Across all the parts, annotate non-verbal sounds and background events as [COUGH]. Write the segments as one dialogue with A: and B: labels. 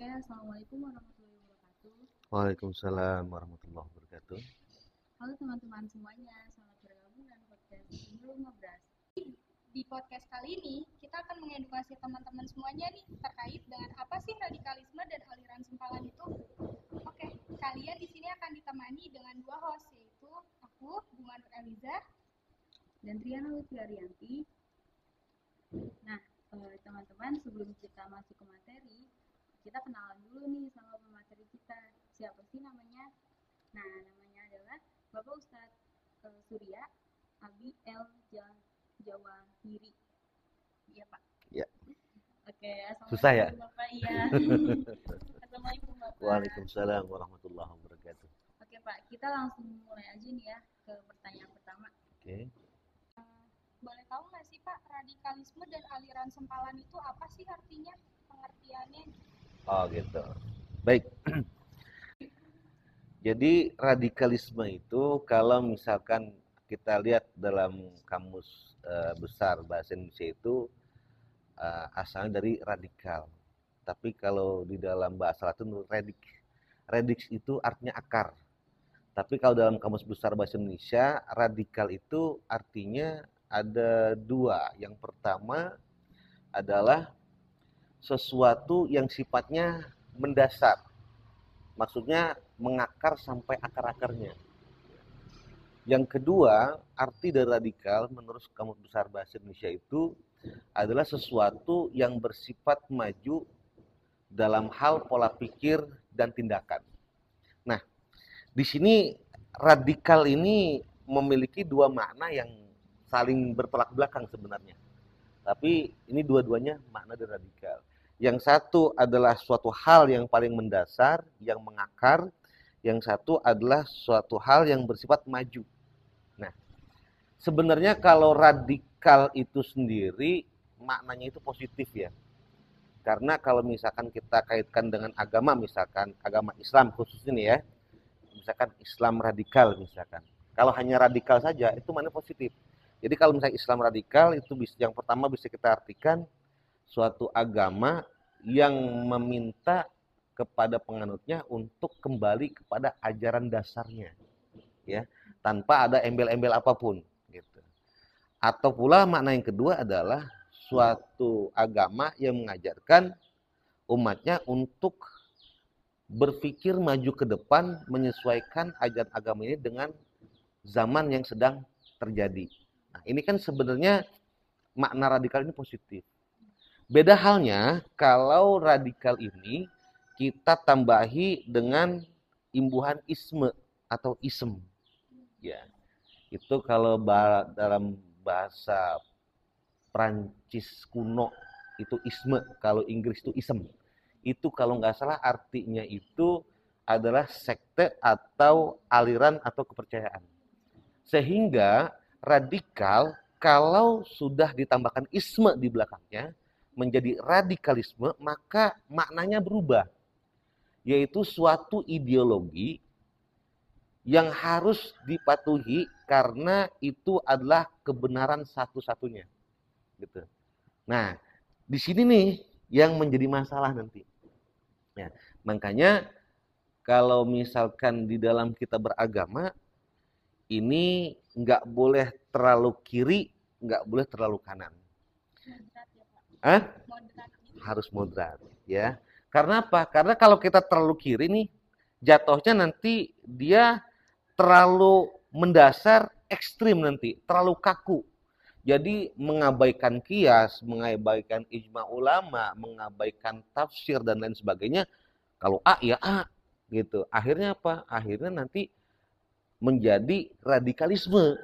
A: Oke, Assalamualaikum warahmatullahi wabarakatuh.
B: Waalaikumsalam warahmatullahi wabarakatuh.
A: Halo teman-teman semuanya, selamat bergabung dengan podcast Dulu Ngebras. Di podcast kali ini, kita akan mengedukasi teman-teman semuanya nih terkait dengan apa sih radikalisme dan aliran sempalan itu. Oke, kalian di sini akan ditemani dengan dua host, yaitu aku, Bunga Nur Eliza, dan Triana Lutfi Arianti. Nah, eh, teman-teman, sebelum kita masuk ke materi, kita kenalan dulu nih sama pemateri kita. Siapa sih namanya? Nah, namanya adalah Bapak Ustadz eh, Surya Abi Jawa Hiri. Iya, Pak.
B: Ya.
A: Oke,
B: Susah ya?
A: Bapak. Iya. [LAUGHS] Assalamualaikum Bapak.
B: Waalaikumsalam warahmatullahi wabarakatuh.
A: Oke, Pak. Kita langsung mulai aja nih ya ke pertanyaan pertama.
B: Oke.
A: Boleh tahu nggak sih Pak, radikalisme dan aliran sempalan itu apa sih artinya? Pengertiannya?
B: Oh gitu. Baik. [CLEARS THROAT] Jadi radikalisme itu kalau misalkan kita lihat dalam kamus eh, besar bahasa Indonesia itu eh, asalnya dari radikal. Tapi kalau di dalam bahasa Latin. Redix itu artinya akar. Tapi kalau dalam kamus besar bahasa Indonesia, radikal itu artinya ada dua. Yang pertama adalah sesuatu yang sifatnya mendasar. Maksudnya mengakar sampai akar-akarnya. Yang kedua, arti dari radikal menurut Kamus Besar Bahasa Indonesia itu adalah sesuatu yang bersifat maju dalam hal pola pikir dan tindakan. Nah, di sini radikal ini memiliki dua makna yang saling bertolak belakang sebenarnya. Tapi ini dua-duanya makna dari radikal. Yang satu adalah suatu hal yang paling mendasar, yang mengakar. Yang satu adalah suatu hal yang bersifat maju. Nah, sebenarnya kalau radikal itu sendiri maknanya itu positif ya. Karena kalau misalkan kita kaitkan dengan agama, misalkan agama Islam khusus ini ya, misalkan Islam radikal misalkan. Kalau hanya radikal saja itu mana positif. Jadi kalau misalnya Islam radikal itu yang pertama bisa kita artikan suatu agama yang meminta kepada penganutnya untuk kembali kepada ajaran dasarnya ya tanpa ada embel-embel apa pun gitu atau pula makna yang kedua adalah suatu agama yang mengajarkan umatnya untuk berpikir maju ke depan menyesuaikan ajaran agama ini dengan zaman yang sedang terjadi. Nah, ini kan sebenarnya makna radikal ini positif. Beda halnya kalau radikal ini kita tambahi dengan imbuhan isme atau ism. Ya. Itu kalau dalam bahasa Prancis kuno itu isme, kalau Inggris itu ism. Itu kalau nggak salah artinya itu adalah sekte atau aliran atau kepercayaan. Sehingga radikal kalau sudah ditambahkan isme di belakangnya menjadi radikalisme, maka maknanya berubah. Yaitu suatu ideologi yang harus dipatuhi karena itu adalah kebenaran satu-satunya. Gitu. Nah, di sini nih yang menjadi masalah nanti. Ya, makanya kalau misalkan di dalam kita beragama ini nggak boleh terlalu kiri, nggak boleh terlalu kanan.
A: Moderat gitu.
B: Harus moderat, ya. Karena apa? Karena kalau kita terlalu kiri nih, jatuhnya nanti dia terlalu mendasar, ekstrim nanti, terlalu kaku. Jadi mengabaikan kias, mengabaikan ijma ulama, mengabaikan tafsir dan lain sebagainya. Kalau A ya A gitu. Akhirnya apa? Akhirnya nanti menjadi radikalisme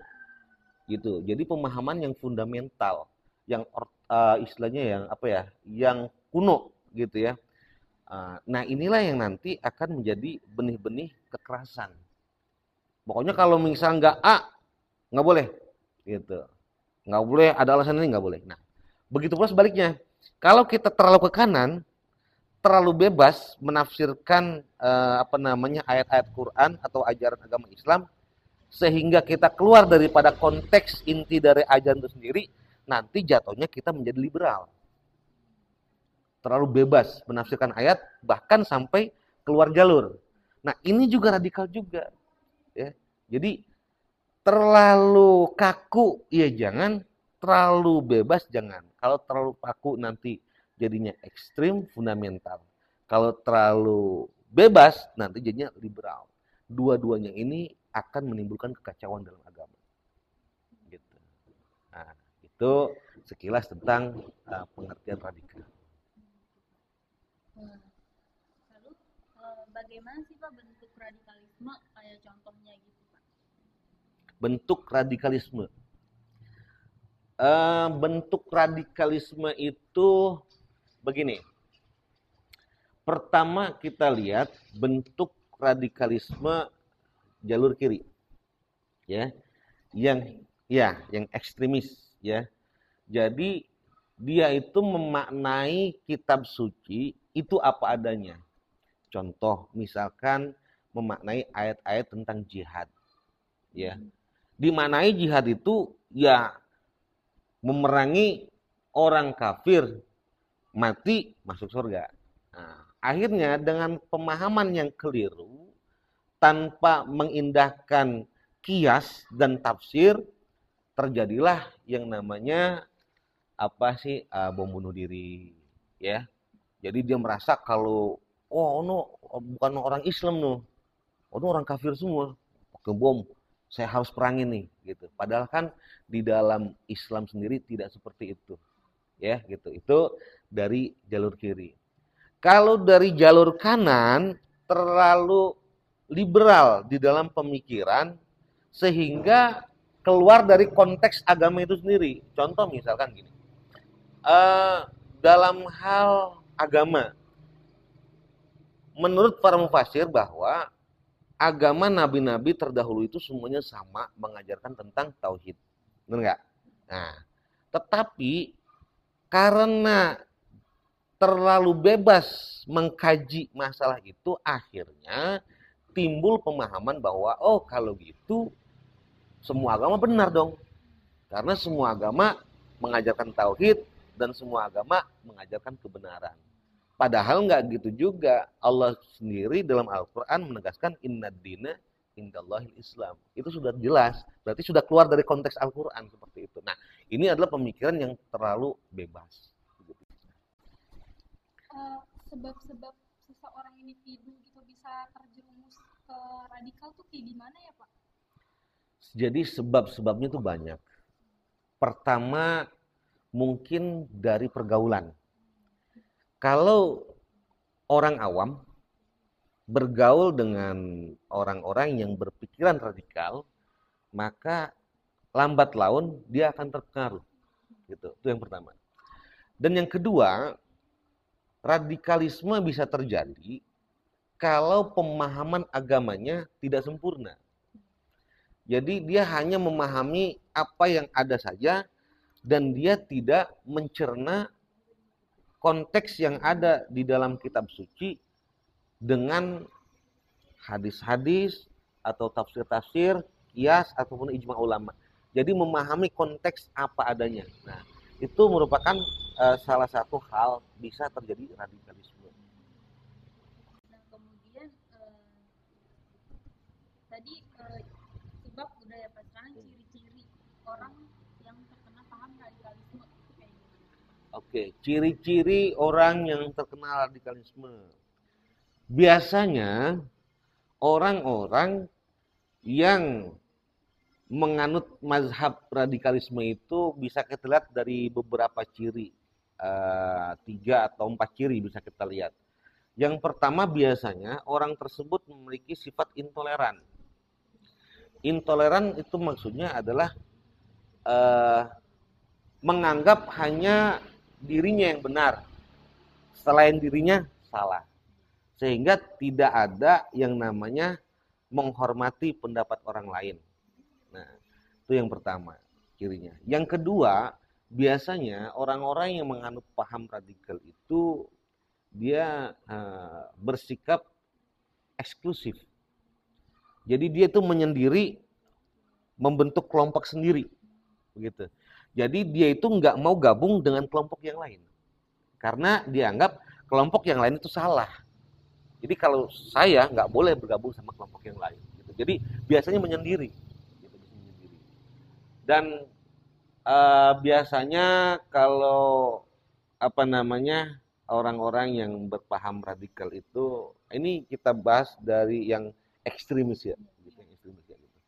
B: gitu. Jadi pemahaman yang fundamental, yang or- eh, istilahnya yang apa ya, yang kuno gitu ya. Eh, nah inilah yang nanti akan menjadi benih-benih kekerasan. Pokoknya kalau misal nggak A, nggak boleh gitu. Nggak boleh, ada alasan ini nggak boleh. Nah, begitu pula sebaliknya. Kalau kita terlalu ke kanan, terlalu bebas menafsirkan eh, apa namanya ayat-ayat Quran atau ajaran agama Islam sehingga kita keluar daripada konteks inti dari ajaran itu sendiri, nanti jatuhnya kita menjadi liberal. terlalu bebas menafsirkan ayat bahkan sampai keluar jalur. Nah, ini juga radikal juga. Ya. Jadi terlalu kaku ya jangan, terlalu bebas jangan. Kalau terlalu kaku nanti jadinya ekstrim fundamental. Kalau terlalu bebas nanti jadinya liberal. Dua-duanya ini akan menimbulkan kekacauan dalam agama. Gitu. Nah, itu sekilas tentang uh, pengertian radikal.
A: Lalu uh, bagaimana sih Pak bentuk radikalisme kayak contohnya gitu Pak?
B: Bentuk radikalisme. Uh, bentuk radikalisme itu begini. Pertama kita lihat bentuk radikalisme jalur kiri. Ya. Yang ya, yang ekstremis ya. Jadi dia itu memaknai kitab suci itu apa adanya. Contoh misalkan memaknai ayat-ayat tentang jihad. Ya. Dimaknai jihad itu ya memerangi orang kafir mati masuk surga. Nah, akhirnya dengan pemahaman yang keliru tanpa mengindahkan kias dan tafsir terjadilah yang namanya apa sih uh, bom bunuh diri ya. Jadi dia merasa kalau oh no bukan orang Islam no. Oh no orang kafir semua. Pakai bom. Saya harus perangin nih gitu. Padahal kan di dalam Islam sendiri tidak seperti itu. Ya, gitu. Itu dari jalur kiri. Kalau dari jalur kanan terlalu liberal di dalam pemikiran sehingga keluar dari konteks agama itu sendiri. Contoh misalkan gini, uh, dalam hal agama, menurut para mufasir bahwa agama nabi-nabi terdahulu itu semuanya sama mengajarkan tentang tauhid, benar nggak? Nah, tetapi karena terlalu bebas mengkaji masalah itu akhirnya timbul pemahaman bahwa oh kalau gitu semua agama benar dong. Karena semua agama mengajarkan tauhid dan semua agama mengajarkan kebenaran. Padahal nggak gitu juga. Allah sendiri dalam Al-Quran menegaskan inna dina indallahil Islam. Itu sudah jelas. Berarti sudah keluar dari konteks Al-Quran seperti itu. Nah, ini adalah pemikiran yang terlalu bebas
A: sebab-sebab seseorang individu gitu bisa terjerumus ke radikal tuh kayak gimana ya Pak?
B: Jadi sebab-sebabnya tuh banyak. Pertama mungkin dari pergaulan. Kalau orang awam bergaul dengan orang-orang yang berpikiran radikal, maka lambat laun dia akan terpengaruh. Gitu. Itu yang pertama. Dan yang kedua, radikalisme bisa terjadi kalau pemahaman agamanya tidak sempurna. Jadi dia hanya memahami apa yang ada saja dan dia tidak mencerna konteks yang ada di dalam kitab suci dengan hadis-hadis atau tafsir-tafsir, kias ataupun ijma ulama. Jadi memahami konteks apa adanya. Nah, itu merupakan uh, salah satu hal bisa terjadi radikalisme.
A: Nah kemudian uh, tadi uh, sebab udah ya Pak ciri-ciri orang yang terkena paham radikalisme itu kayak?
B: Oke, ciri-ciri orang yang terkena radikalisme. Biasanya orang-orang yang menganut mazhab radikalisme itu bisa kita lihat dari beberapa ciri uh, tiga atau empat ciri bisa kita lihat yang pertama biasanya orang tersebut memiliki sifat intoleran intoleran itu maksudnya adalah uh, menganggap hanya dirinya yang benar selain dirinya salah sehingga tidak ada yang namanya menghormati pendapat orang lain Nah, itu yang pertama cirinya. Yang kedua, biasanya orang-orang yang menganut paham radikal itu dia uh, bersikap eksklusif. Jadi dia itu menyendiri membentuk kelompok sendiri, begitu. Jadi dia itu nggak mau gabung dengan kelompok yang lain. Karena dianggap kelompok yang lain itu salah. Jadi kalau saya nggak boleh bergabung sama kelompok yang lain. Gitu. Jadi biasanya menyendiri. Gitu. Dan uh, biasanya kalau apa namanya orang-orang yang berpaham radikal itu ini kita bahas dari yang ekstremis yang ekstremis ya gitu.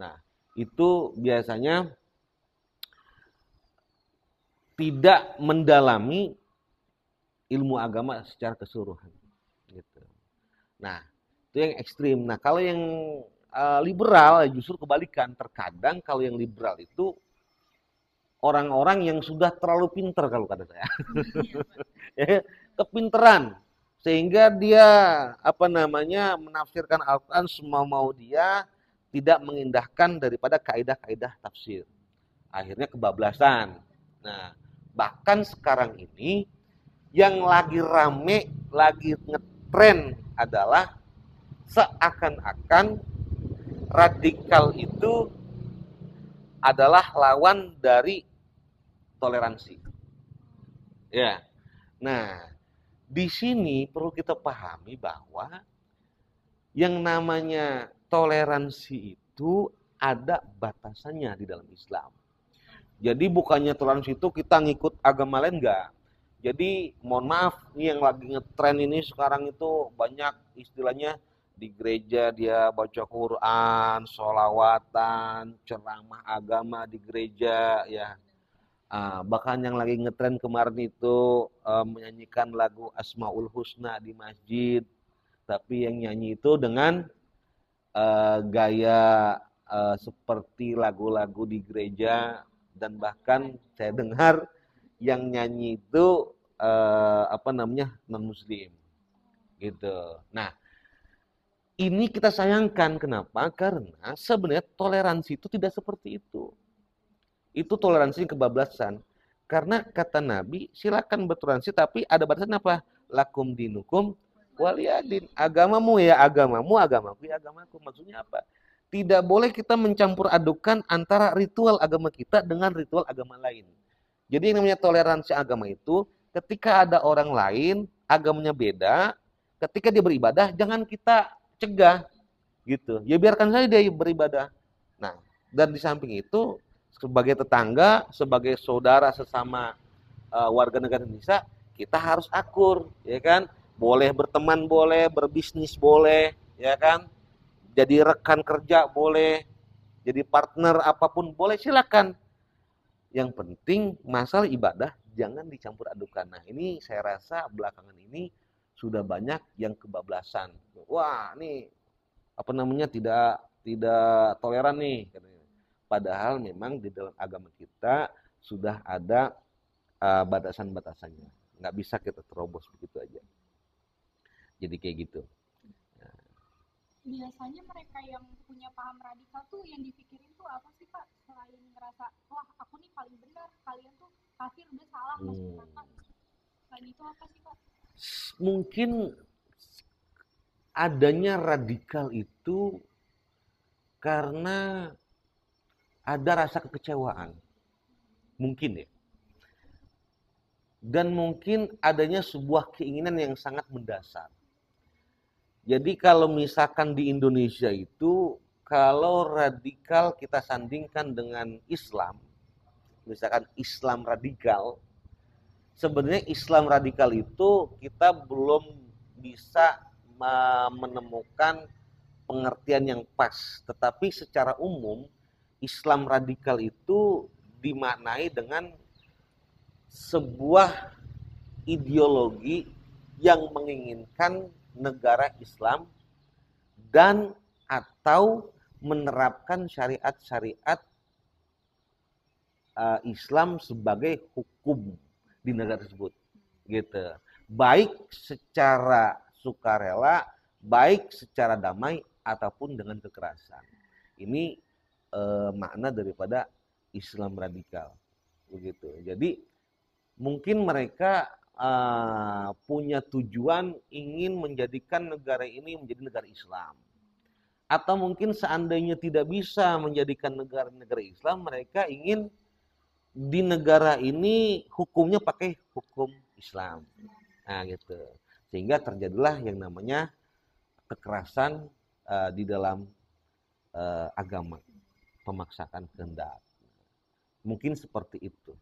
B: Nah itu biasanya tidak mendalami ilmu agama secara keseluruhan gitu. Nah, itu yang ekstrim. Nah, kalau yang uh, liberal justru kebalikan. Terkadang kalau yang liberal itu orang-orang yang sudah terlalu pinter kalau kata saya. [LAUGHS] ya, kepinteran sehingga dia apa namanya menafsirkan Al-Qur'an semau mau dia tidak mengindahkan daripada kaidah-kaidah tafsir. Akhirnya kebablasan. Nah, bahkan sekarang ini yang lagi rame, lagi ngetren adalah seakan-akan radikal itu adalah lawan dari toleransi. Ya. Nah, di sini perlu kita pahami bahwa yang namanya toleransi itu ada batasannya di dalam Islam. Jadi bukannya toleransi itu kita ngikut agama lain enggak. Jadi mohon maaf, ini yang lagi ngetren ini sekarang itu banyak istilahnya di gereja dia baca Quran, solawatan, ceramah agama di gereja ya. Uh, bahkan yang lagi ngetren kemarin itu uh, menyanyikan lagu Asmaul Husna di masjid, tapi yang nyanyi itu dengan uh, gaya uh, seperti lagu-lagu di gereja dan bahkan saya dengar yang nyanyi itu uh, apa namanya non muslim gitu. Nah ini kita sayangkan. Kenapa? Karena sebenarnya toleransi itu tidak seperti itu. Itu toleransi kebablasan. Karena kata Nabi silakan bertoleransi tapi ada batasan apa? Lakum dinukum waliyadin agamamu ya agamamu agamaku ya agamaku. Maksudnya apa tidak boleh kita mencampur adukan antara ritual agama kita dengan ritual agama lain jadi yang namanya toleransi agama itu ketika ada orang lain agamanya beda, ketika dia beribadah jangan kita cegah gitu. Ya biarkan saja dia beribadah. Nah, dan di samping itu sebagai tetangga, sebagai saudara sesama uh, warga negara Indonesia, kita harus akur, ya kan? Boleh berteman boleh, berbisnis boleh, ya kan? Jadi rekan kerja boleh, jadi partner apa pun boleh silakan. Yang penting masalah ibadah jangan dicampur adukan. Nah ini saya rasa belakangan ini sudah banyak yang kebablasan. Wah ini apa namanya tidak tidak toleran nih. Padahal memang di dalam agama kita sudah ada uh, batasan-batasannya. Nggak bisa kita terobos begitu aja. Jadi kayak gitu
A: biasanya mereka yang punya paham radikal tuh yang dipikirin tuh apa sih pak? Selain ngerasa wah aku nih paling benar kalian tuh kafir udah salah masuk hmm. neraka selain itu apa sih pak?
B: Mungkin adanya radikal itu karena ada rasa kekecewaan. Mungkin ya. Dan mungkin adanya sebuah keinginan yang sangat mendasar jadi kalau misalkan di Indonesia itu kalau radikal kita sandingkan dengan Islam, misalkan Islam radikal, sebenarnya Islam radikal itu kita belum bisa menemukan pengertian yang pas. Tetapi secara umum Islam radikal itu dimaknai dengan sebuah ideologi yang menginginkan negara Islam dan atau menerapkan syariat-syariat uh, Islam sebagai hukum di negara tersebut gitu. Baik secara sukarela baik secara damai ataupun dengan kekerasan. Ini uh, makna daripada Islam radikal begitu. Jadi mungkin mereka uh, punya tujuan ingin menjadikan negara ini menjadi negara Islam. Atau mungkin seandainya tidak bisa menjadikan negara-negara Islam, mereka ingin di negara ini hukumnya pakai hukum Islam. Nah, gitu. Sehingga terjadilah yang namanya kekerasan uh, di dalam uh, agama, pemaksakan kehendak. Mungkin seperti itu.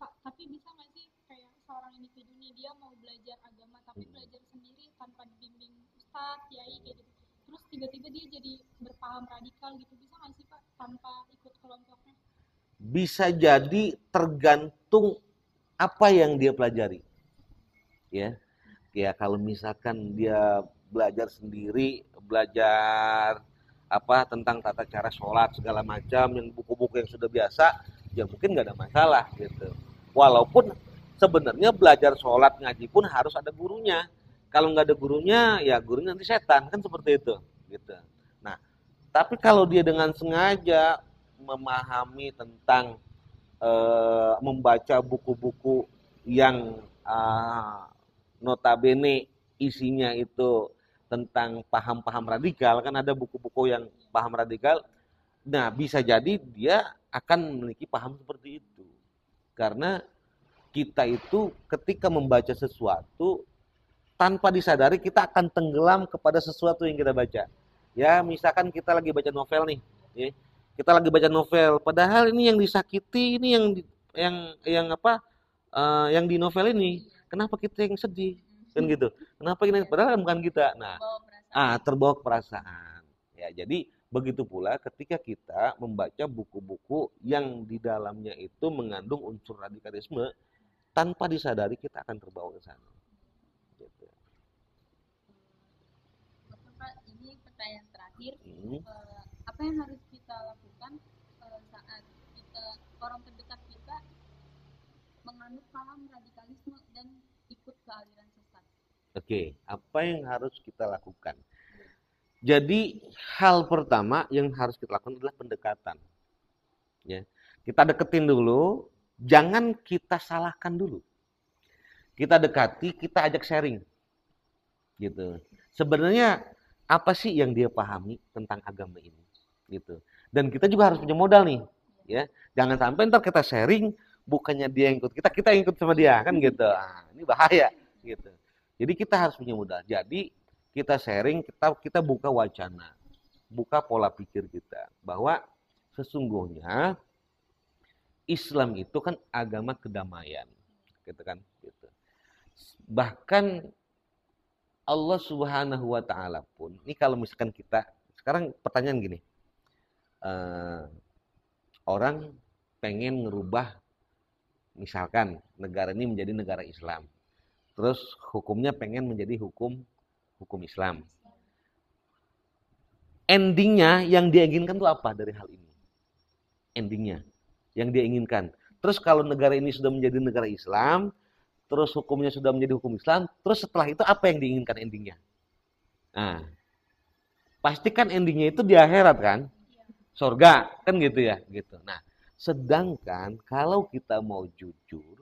A: Pak, tapi bisa nggak sih kayak seorang individu nih dia mau belajar agama tapi hmm. belajar sendiri tanpa dibimbing ustadz, kiai kayak gitu. Terus tiba-tiba dia jadi berpaham radikal gitu. Bisa nggak sih Pak tanpa ikut kelompoknya?
B: Bisa jadi tergantung apa yang dia pelajari ya ya kalau misalkan dia belajar sendiri belajar apa tentang tata cara sholat segala macam yang buku-buku yang sudah biasa ya mungkin nggak ada masalah gitu walaupun sebenarnya belajar sholat ngaji pun harus ada gurunya. Kalau nggak ada gurunya ya gurunya nanti setan kan seperti itu gitu. Nah tapi kalau dia dengan sengaja memahami tentang e, membaca buku-buku yang uh, notabene isinya itu tentang paham-paham radikal kan ada buku-buku yang paham radikal nah bisa jadi dia akan memiliki paham seperti itu. Karena kita itu ketika membaca sesuatu tanpa disadari kita akan tenggelam kepada sesuatu yang kita baca. Ya misalkan kita lagi baca novel nih ya, kita lagi baca novel padahal ini yang disakiti ini yang yang yang apa uh, yang di novel ini kenapa kita yang sedih? Kan gitu. Kenapa ini? Padahal kan bukan kita. Nah ah terbawa perasaan. Ya jadi begitu pula ketika kita membaca buku-buku yang di dalamnya itu mengandung unsur radikalisme tanpa disadari kita akan terbawa ke sana
A: gitu. Pak, ini pertanyaan terakhir hmm. uh, apa yang harus kita lakukan uh, saat kita orang terdekat kita menganut paham radikalisme dan ikut ke aliran sesat.
B: Oke, apa yang harus kita lakukan? Jadi hal pertama yang harus kita lakukan adalah pendekatan. Ya, kita deketin dulu, jangan kita salahkan dulu. Kita dekati, kita ajak sharing. Gitu. Sebenarnya apa sih yang dia pahami tentang agama ini? Gitu. Dan kita juga harus punya modal nih, ya. Jangan sampai ntar kita sharing, bukannya dia yang ikut kita, kita yang ikut sama dia kan gitu. Nah, ini bahaya gitu. Jadi kita harus punya modal. Jadi kita sharing, kita kita buka wacana, buka pola pikir kita bahwa sesungguhnya Islam itu kan agama kedamaian, gitu kan? Gitu. Bahkan Allah Subhanahu Wa Taala pun, ini kalau misalkan kita sekarang pertanyaan gini, uh, orang pengen ngerubah misalkan negara ini menjadi negara Islam, terus hukumnya pengen menjadi hukum hukum Islam. Endingnya yang dia inginkan itu apa dari hal ini? Endingnya yang dia inginkan. Terus kalau negara ini sudah menjadi negara Islam, terus hukumnya sudah menjadi hukum Islam, terus setelah itu apa yang diinginkan endingnya? Nah, pastikan endingnya itu di akhirat kan? Surga, kan gitu ya, gitu. Nah, Sedangkan kalau kita mau jujur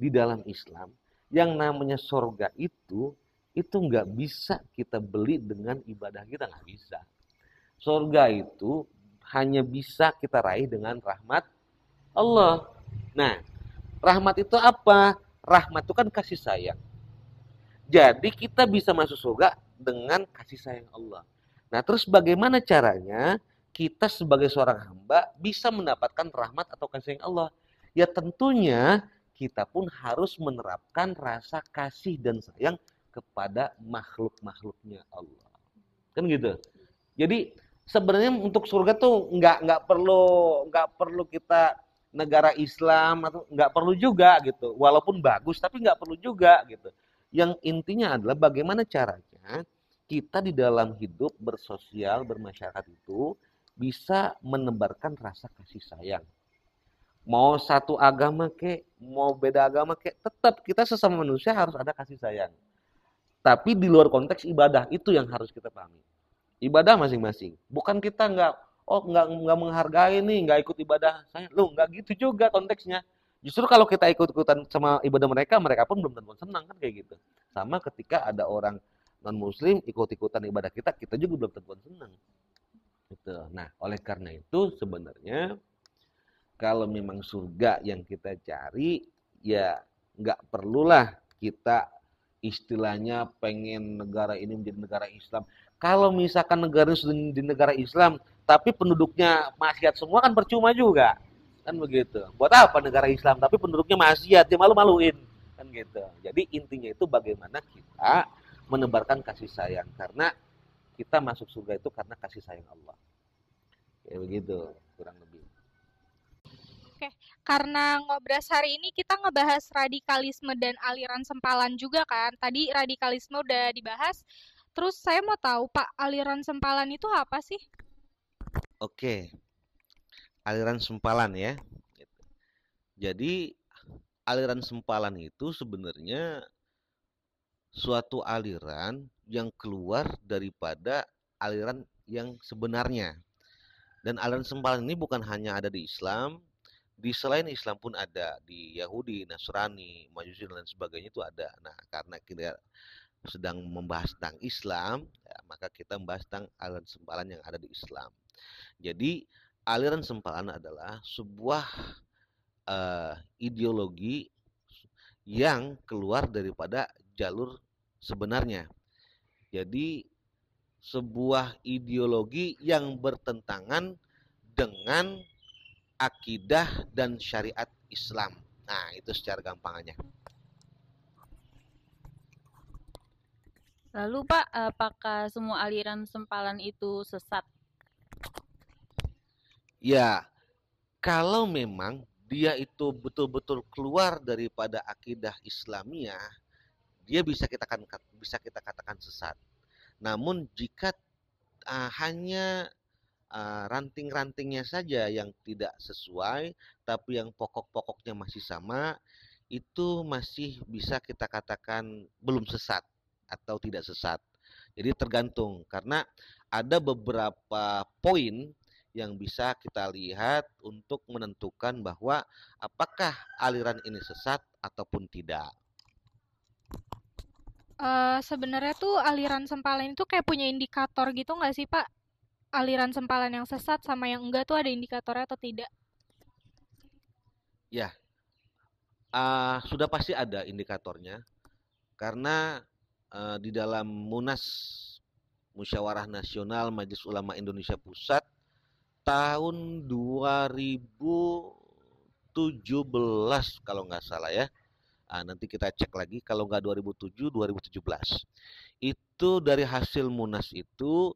B: di dalam Islam, yang namanya sorga itu itu nggak bisa kita beli dengan ibadah kita nggak bisa. Sorga itu hanya bisa kita raih dengan rahmat Allah. Nah, rahmat itu apa? Rahmat itu kan kasih sayang. Jadi kita bisa masuk surga dengan kasih sayang Allah. Nah, terus bagaimana caranya? kita sebagai seorang hamba bisa mendapatkan rahmat atau kasih Allah? Ya tentunya kita pun harus menerapkan rasa kasih dan sayang kepada makhluk-makhluknya Allah. Kan gitu. Jadi sebenarnya untuk surga tuh nggak nggak perlu nggak perlu kita negara Islam atau nggak perlu juga gitu. Walaupun bagus tapi nggak perlu juga gitu. Yang intinya adalah bagaimana caranya kita di dalam hidup bersosial bermasyarakat itu bisa menebarkan rasa kasih sayang. Mau satu agama kek, mau beda agama kek, tetap kita sesama manusia harus ada kasih sayang. Tapi di luar konteks ibadah itu yang harus kita pahami. Ibadah masing-masing. Bukan kita nggak oh nggak nggak menghargai nih, nggak ikut ibadah saya. Lu nggak gitu juga konteksnya. Justru kalau kita ikut-ikutan sama ibadah mereka, mereka pun belum tentu senang kan kayak gitu. Sama ketika ada orang non muslim ikut-ikutan ibadah kita, kita juga belum tentu senang. Gitu. Nah, oleh karena itu sebenarnya kalau memang surga yang kita cari, ya nggak perlulah kita istilahnya pengen negara ini menjadi negara Islam. Kalau misalkan negara ini di negara Islam, tapi penduduknya maksiat semua kan percuma juga. Kan begitu. Buat apa negara Islam tapi penduduknya maksiat, dia malu-maluin. Kan gitu. Jadi intinya itu bagaimana kita menebarkan kasih sayang karena kita masuk surga itu karena kasih sayang Allah. Kayak begitu, kurang lebih.
A: Oke, karena ngobras hari ini kita ngebahas radikalisme dan aliran sempalan juga kan. Tadi radikalisme udah dibahas. Terus saya mau tahu Pak, aliran sempalan itu apa sih?
B: Oke. Aliran sempalan ya. Jadi aliran sempalan itu sebenarnya suatu aliran yang keluar daripada aliran yang sebenarnya. Dan aliran sempalan ini bukan hanya ada di Islam, di selain Islam pun ada, di Yahudi, Nasrani, Majusi dan sebagainya itu ada. Nah, karena kita sedang membahas tentang Islam, ya, maka kita membahas tentang aliran sempalan yang ada di Islam. Jadi, aliran sempalan adalah sebuah uh, ideologi yang keluar daripada jalur sebenarnya. Jadi sebuah ideologi yang bertentangan dengan akidah dan syariat Islam. Nah, itu secara gampangannya.
C: Lalu Pak, apakah semua aliran sempalan itu sesat?
B: Ya, kalau memang dia itu betul-betul keluar daripada akidah Islamiyah, dia bisa kita kan bisa kita katakan sesat. Namun jika uh, hanya ranting-rantingnya saja yang tidak sesuai, tapi yang pokok-pokoknya masih sama, itu masih bisa kita katakan belum sesat atau tidak sesat. Jadi tergantung karena ada beberapa poin yang bisa kita lihat untuk menentukan bahwa apakah aliran ini sesat ataupun tidak.
A: Uh, sebenarnya tuh aliran sempalan itu kayak punya indikator gitu nggak sih Pak? Aliran sempalan yang sesat sama yang enggak tuh ada indikatornya atau tidak?
B: Ya, uh, sudah pasti ada indikatornya karena uh, di dalam Munas Musyawarah Nasional Majelis Ulama Indonesia Pusat tahun 2017 kalau nggak salah ya Nah, nanti kita cek lagi kalau nggak 2007 2017. Itu dari hasil Munas itu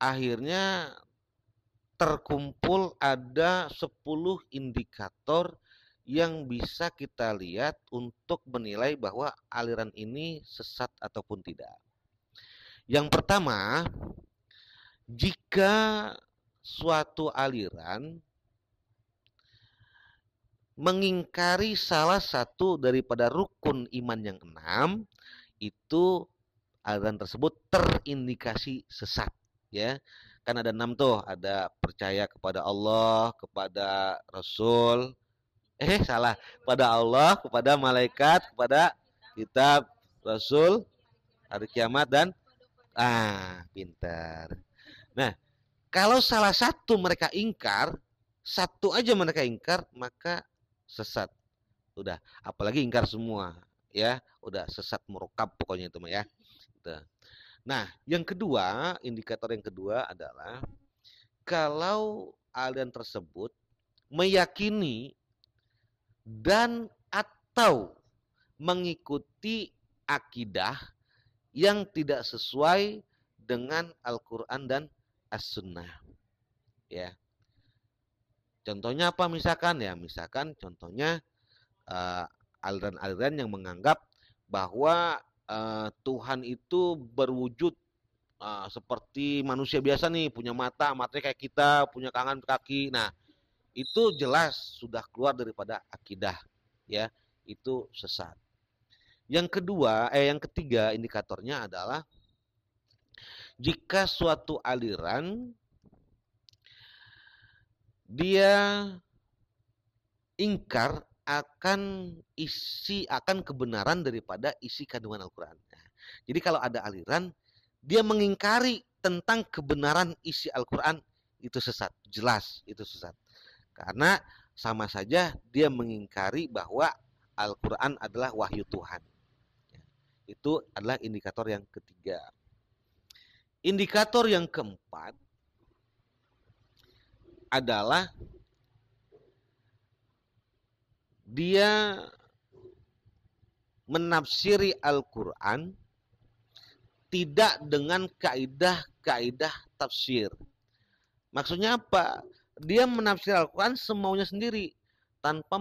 B: akhirnya terkumpul ada 10 indikator yang bisa kita lihat untuk menilai bahwa aliran ini sesat ataupun tidak. Yang pertama, jika suatu aliran mengingkari salah satu daripada rukun iman yang enam itu aliran tersebut terindikasi sesat ya kan ada enam tuh ada percaya kepada Allah kepada Rasul eh salah kepada Allah kepada malaikat kepada kitab Rasul hari kiamat dan ah pintar nah kalau salah satu mereka ingkar satu aja mereka ingkar maka sesat. Udah, apalagi ingkar semua, ya. Udah sesat merokap pokoknya itu ya. Gitu. Nah, yang kedua, indikator yang kedua adalah kalau aliran tersebut meyakini dan atau mengikuti akidah yang tidak sesuai dengan Al-Qur'an dan As-Sunnah. Ya. Contohnya apa misalkan ya? Misalkan contohnya uh, aliran-aliran yang menganggap bahwa uh, Tuhan itu berwujud uh, seperti manusia biasa nih, punya mata, matanya kayak kita, punya tangan, kaki. Nah, itu jelas sudah keluar daripada akidah, ya. Itu sesat. Yang kedua, eh yang ketiga indikatornya adalah jika suatu aliran dia ingkar akan isi akan kebenaran daripada isi kandungan Al-Qur'an. Nah, jadi kalau ada aliran dia mengingkari tentang kebenaran isi Al-Qur'an itu sesat, jelas itu sesat. Karena sama saja dia mengingkari bahwa Al-Quran adalah wahyu Tuhan. Ya. Itu adalah indikator yang ketiga. Indikator yang keempat adalah dia menafsiri Al-Quran tidak dengan kaidah-kaidah tafsir. Maksudnya apa? Dia menafsir Al-Quran semaunya sendiri tanpa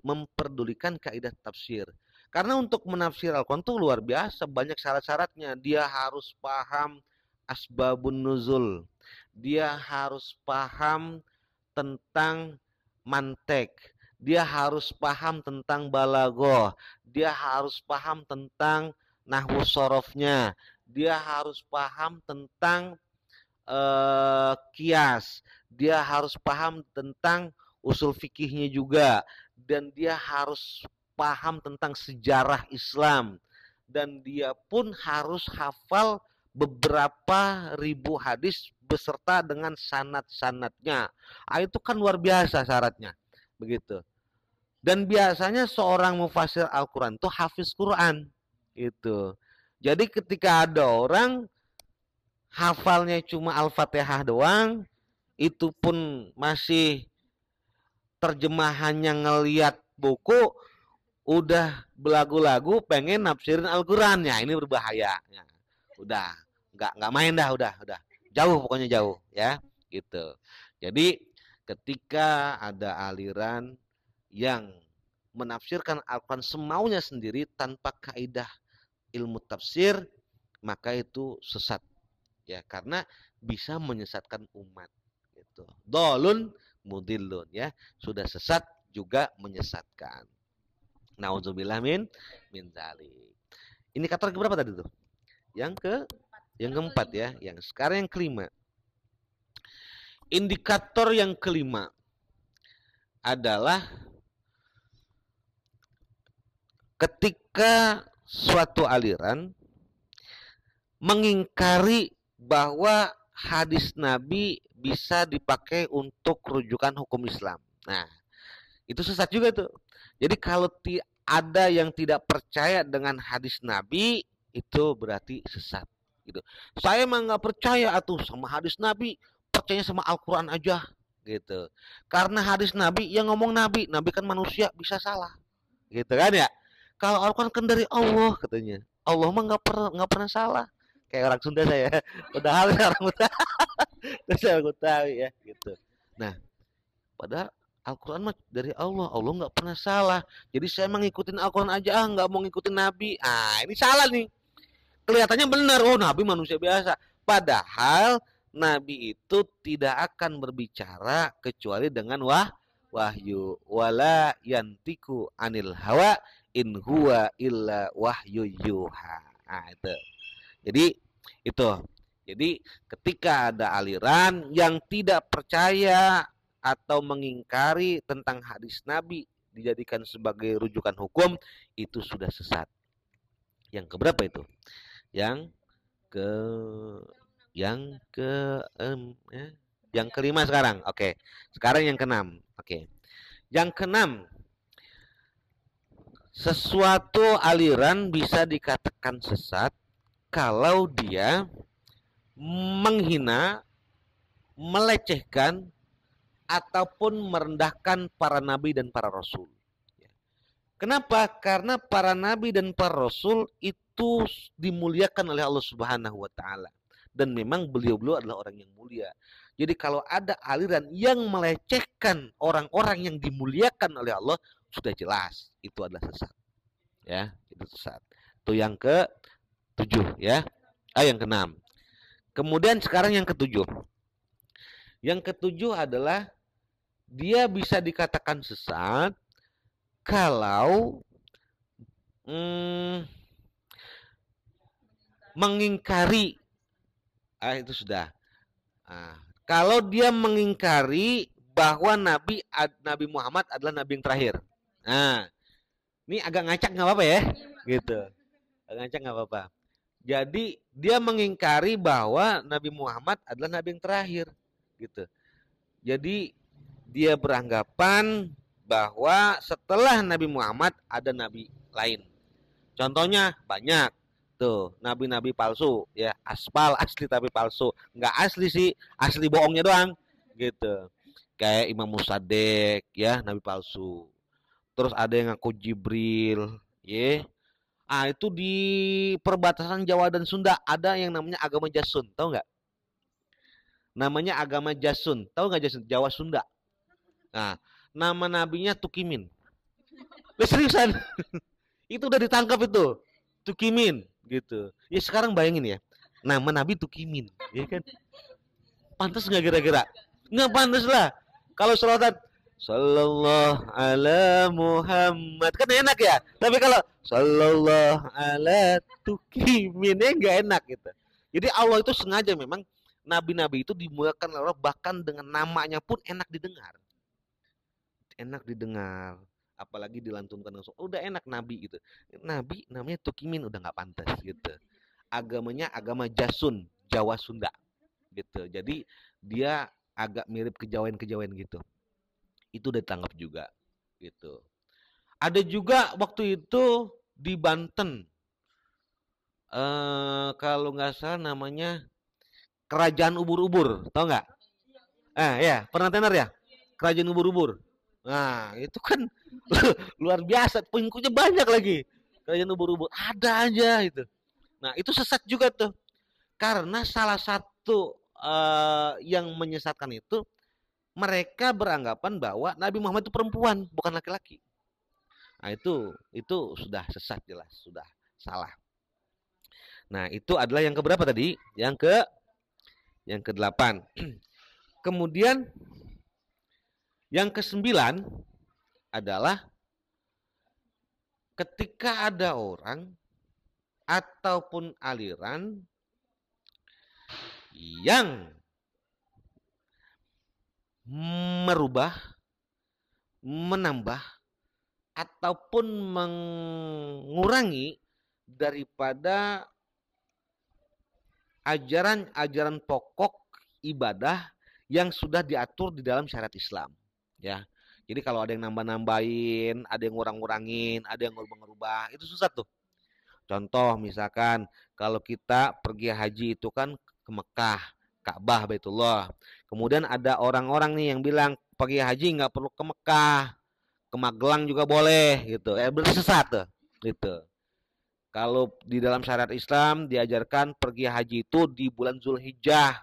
B: memperdulikan kaidah tafsir. Karena untuk menafsir Al-Quran itu luar biasa, banyak syarat-syaratnya. Dia harus paham asbabun nuzul. Dia harus paham tentang mantek. Dia harus paham tentang balagoh. Dia harus paham tentang nahwu sorofnya. Dia harus paham tentang uh, kias. Dia harus paham tentang usul fikihnya juga dan dia harus paham tentang sejarah Islam dan dia pun harus hafal beberapa ribu hadis beserta dengan sanat-sanatnya. Ah, itu kan luar biasa syaratnya. Begitu. Dan biasanya seorang mufasir Al-Quran itu hafiz Quran. Itu. Jadi ketika ada orang hafalnya cuma Al-Fatihah doang, itu pun masih terjemahannya ngeliat buku udah belagu-lagu pengen nafsirin Al-Quran. Ya ini berbahaya. Ya. udah nggak nggak main dah udah udah. Jauh pokoknya jauh ya gitu. Jadi ketika ada aliran yang menafsirkan Al-Quran semaunya sendiri tanpa kaidah ilmu tafsir maka itu sesat ya karena bisa menyesatkan umat gitu dolun mudillun ya. Sudah sesat juga menyesatkan. Nauzubillah min min dzalik. Indikator berapa tadi tuh? Yang ke yang keempat ya, yang sekarang yang kelima. Indikator yang kelima adalah ketika suatu aliran mengingkari bahwa hadis Nabi bisa dipakai untuk rujukan hukum Islam. Nah, itu sesat juga tuh. Jadi kalau ada yang tidak percaya dengan hadis Nabi, itu berarti sesat. Gitu. Saya mah nggak percaya atuh sama hadis Nabi, percaya sama Al-Quran aja. Gitu. Karena hadis Nabi yang ngomong Nabi, Nabi kan manusia bisa salah. Gitu kan ya. Kalau Al-Quran kan dari Allah katanya. Allah mah nggak pernah nggak pernah salah kayak orang Sunda saya. [LAUGHS] Padahal orang Betawi [LAUGHS] saya Betawi ya gitu. Nah padahal Al-Quran mah dari Allah. Allah nggak pernah salah. Jadi saya mengikutin Al-Quran aja ah nggak mau ngikutin Nabi. Ah ini salah nih. Kelihatannya benar. Oh Nabi manusia biasa. Padahal Nabi itu tidak akan berbicara kecuali dengan wah wahyu. Wala yantiku anil hawa in huwa illa wahyu yuha. Nah itu jadi itu. Jadi ketika ada aliran yang tidak percaya atau mengingkari tentang hadis Nabi dijadikan sebagai rujukan hukum itu sudah sesat. Yang keberapa itu? Yang ke yang ke um, eh, yang kelima sekarang. Oke. Sekarang yang keenam. Oke. Yang keenam sesuatu aliran bisa dikatakan sesat kalau dia menghina, melecehkan, ataupun merendahkan para nabi dan para rasul. Kenapa? Karena para nabi dan para rasul itu dimuliakan oleh Allah Subhanahu wa taala dan memang beliau-beliau adalah orang yang mulia. Jadi kalau ada aliran yang melecehkan orang-orang yang dimuliakan oleh Allah sudah jelas itu adalah sesat. Ya, itu sesat. Itu yang ke tujuh ya. Ah yang keenam. Kemudian sekarang yang ketujuh. Yang ketujuh adalah dia bisa dikatakan sesat kalau hmm, mengingkari ah itu sudah ah, kalau dia mengingkari bahwa Nabi Nabi Muhammad adalah Nabi yang terakhir nah ini agak ngacak nggak apa-apa ya gitu agak ngacak nggak apa-apa jadi dia mengingkari bahwa Nabi Muhammad adalah nabi yang terakhir gitu. Jadi dia beranggapan bahwa setelah Nabi Muhammad ada nabi lain. Contohnya banyak. Tuh nabi-nabi palsu ya. Aspal asli tapi palsu. Nggak asli sih asli bohongnya doang gitu. Kayak Imam Musadek ya nabi palsu. Terus ada yang ngaku Jibril ya ah itu di perbatasan Jawa dan Sunda. Ada yang namanya agama Jasun tahu nggak? Namanya agama Jasun. Tahu nggak Jasun? Jawa Sunda. Nah nama nabinya Tukimin. Lah, seriusan? [LAUGHS] Itu udah ditangkap itu. Tukimin gitu. Ya sekarang bayangin ya. Nama nabi Tukimin ya kan? Pantas nggak kira-kira? Nggak pantas lah. Kalau sholatan Sallallahu ala Muhammad. Kan enak ya? Tapi kalau Sallallahu ala Tukimin ya nggak enak gitu. Jadi Allah itu sengaja memang nabi-nabi itu dimulakan oleh Allah bahkan dengan namanya pun enak didengar. Enak didengar. Apalagi dilantunkan langsung oh, udah enak nabi gitu. Nabi namanya Tukimin udah nggak pantas gitu. Agamanya agama Jasun Jawa Sunda gitu. Jadi dia agak mirip kejawen-kejawen gitu itu udah ditangkap juga gitu. Ada juga waktu itu di Banten. Eh kalau nggak salah namanya kerajaan ubur-ubur tau nggak? Eh ya pernah tenar ya? Kerajaan ubur-ubur. Nah itu kan [LAUGHS] luar biasa pengikutnya banyak lagi. Kerajaan ubur-ubur ada aja itu nah itu sesat juga tuh. Karena salah satu uh, yang menyesatkan itu mereka beranggapan bahwa Nabi Muhammad itu perempuan bukan laki-laki. Nah itu itu sudah sesat jelas sudah salah. Nah itu adalah yang keberapa tadi? Yang ke yang ke delapan [CLEARS THROAT] kemudian yang kesembilan adalah ketika ada orang ataupun aliran yang merubah, menambah, ataupun mengurangi daripada ajaran-ajaran pokok ibadah yang sudah diatur di dalam syariat Islam ya. Jadi kalau ada yang nambah-nambahin ada yang ngurang-ngurangin ada yang ngerubah-ngerubah itu susah tuh. Contoh misalkan kalau kita pergi haji itu kan ke Mekah Ka'bah Baitullah kemudian ada orang-orang nih yang bilang pergi haji nggak perlu ke Mekah ke Magelang juga boleh gitu eh berarti sesat tuh gitu kalau di dalam syariat Islam diajarkan pergi haji itu di bulan Zulhijjah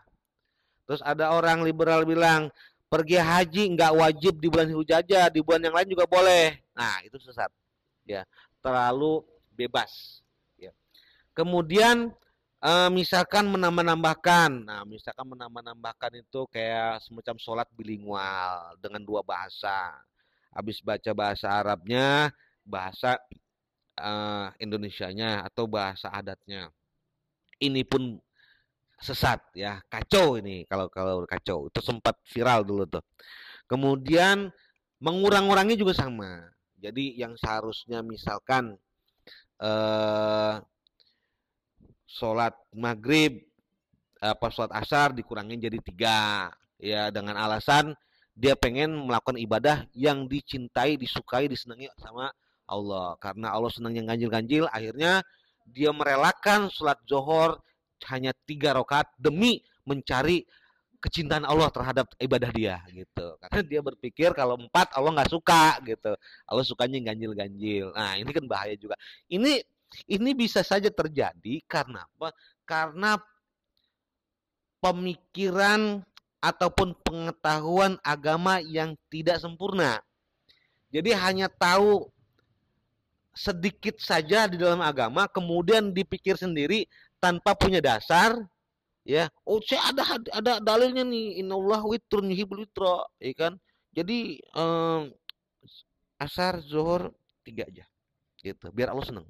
B: terus ada orang liberal bilang pergi haji nggak wajib di bulan Zulhijjah, di bulan yang lain juga boleh. Nah, itu sesat. Ya, terlalu bebas. Ya. Kemudian e, misalkan menambah-nambahkan. Nah, misalkan menambah-nambahkan itu kayak semacam sholat bilingual dengan dua bahasa. Habis baca bahasa Arabnya, bahasa e, Indonesianya atau bahasa adatnya. Ini pun sesat ya kacau ini kalau kalau kacau itu sempat viral dulu tuh kemudian mengurang-urangi juga sama jadi yang seharusnya misalkan eh, sholat maghrib apa sholat asar dikurangin jadi tiga. Ya dengan alasan dia pengen melakukan ibadah yang dicintai disukai disenangi sama Allah. Karena Allah senang yang ganjil-ganjil akhirnya dia merelakan sholat zohor hanya tiga rakaat demi mencari kecintaan Allah terhadap ibadah dia gitu. Karena dia berpikir kalau empat Allah nggak suka gitu. Allah sukanya ganjil-ganjil. Nah ini kan bahaya juga. Ini ini bisa saja terjadi karena apa? Karena pemikiran ataupun pengetahuan agama yang tidak sempurna. Jadi hanya tahu sedikit saja di dalam agama kemudian dipikir sendiri tanpa punya dasar ya. Oh saya ada ada dalilnya nih. Inallah witrun yuhibbul witra ya kan? Jadi um, asar zuhur tiga aja gitu. Biar Allah seneng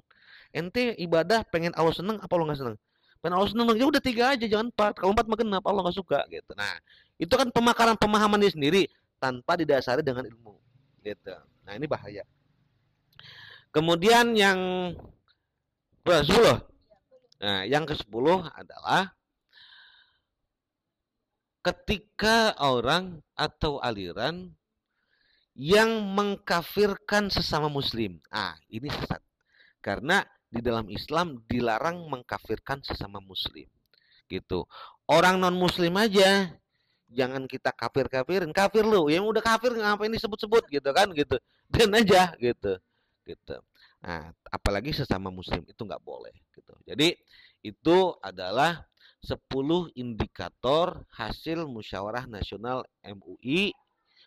B: ente ibadah pengen Allah seneng apa Allah nggak seneng? Pengen Allah seneng ya udah tiga aja jangan empat. Kalau empat makin apa Allah nggak suka gitu. Nah itu kan pemakaran pemahaman dia sendiri tanpa didasari dengan ilmu gitu. Nah ini bahaya. Kemudian yang berapa Nah, yang ke-10 adalah ketika orang atau aliran yang mengkafirkan sesama muslim. Ah, ini sesat. Karena di dalam Islam dilarang mengkafirkan sesama muslim. Gitu. Orang non muslim aja jangan kita kafir-kafirin. Kafir lu, yang udah kafir ngapain disebut-sebut gitu kan gitu. Dan aja gitu. Gitu. Nah, apalagi sesama muslim itu nggak boleh gitu. Jadi itu adalah 10 indikator hasil musyawarah nasional MUI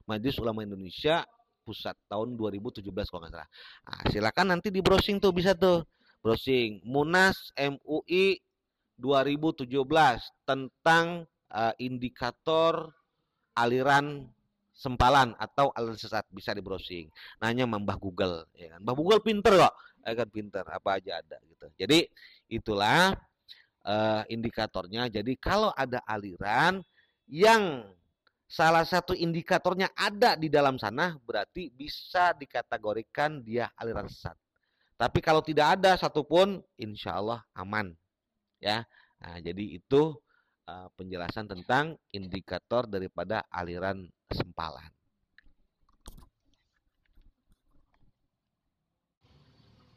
B: Majelis Ulama Indonesia pusat tahun 2017 kalau nggak salah. Nah, silakan nanti di browsing tuh bisa tuh browsing Munas MUI 2017 tentang uh, indikator aliran sempalan atau aliran sesat bisa di browsing. Nanya Mbah Google, ya kan? Mbah Google pinter kok, ya kan pinter, apa aja ada gitu. Jadi itulah uh, indikatornya. Jadi kalau ada aliran yang salah satu indikatornya ada di dalam sana, berarti bisa dikategorikan dia aliran sesat. Tapi kalau tidak ada satupun, insya Allah aman. Ya, nah, jadi itu uh, penjelasan tentang indikator daripada aliran sempalan.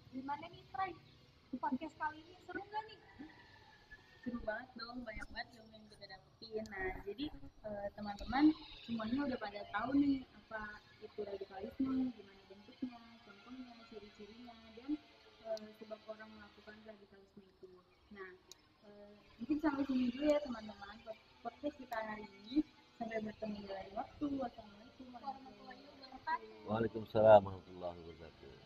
A: Gimana nih, Trai? Podcast kali ini seru nggak nih?
C: Seru banget dong, banyak banget ilmu yang kita dapetin. Nah, jadi eh, teman-teman semuanya udah pada tahu nih apa itu radikalisme, gimana bentuknya, contohnya, ciri-cirinya, eh, sebab orang melakukan radikalisme itu. Nah, eh, mungkin sampai sini dulu ya teman-teman podcast kita hari ini. Sampai bertemu di lain waktu. Wassalamualaikum warahmatullahi wabarakatuh.
B: Waalaikumsalam warahmatullahi wabarakatuh.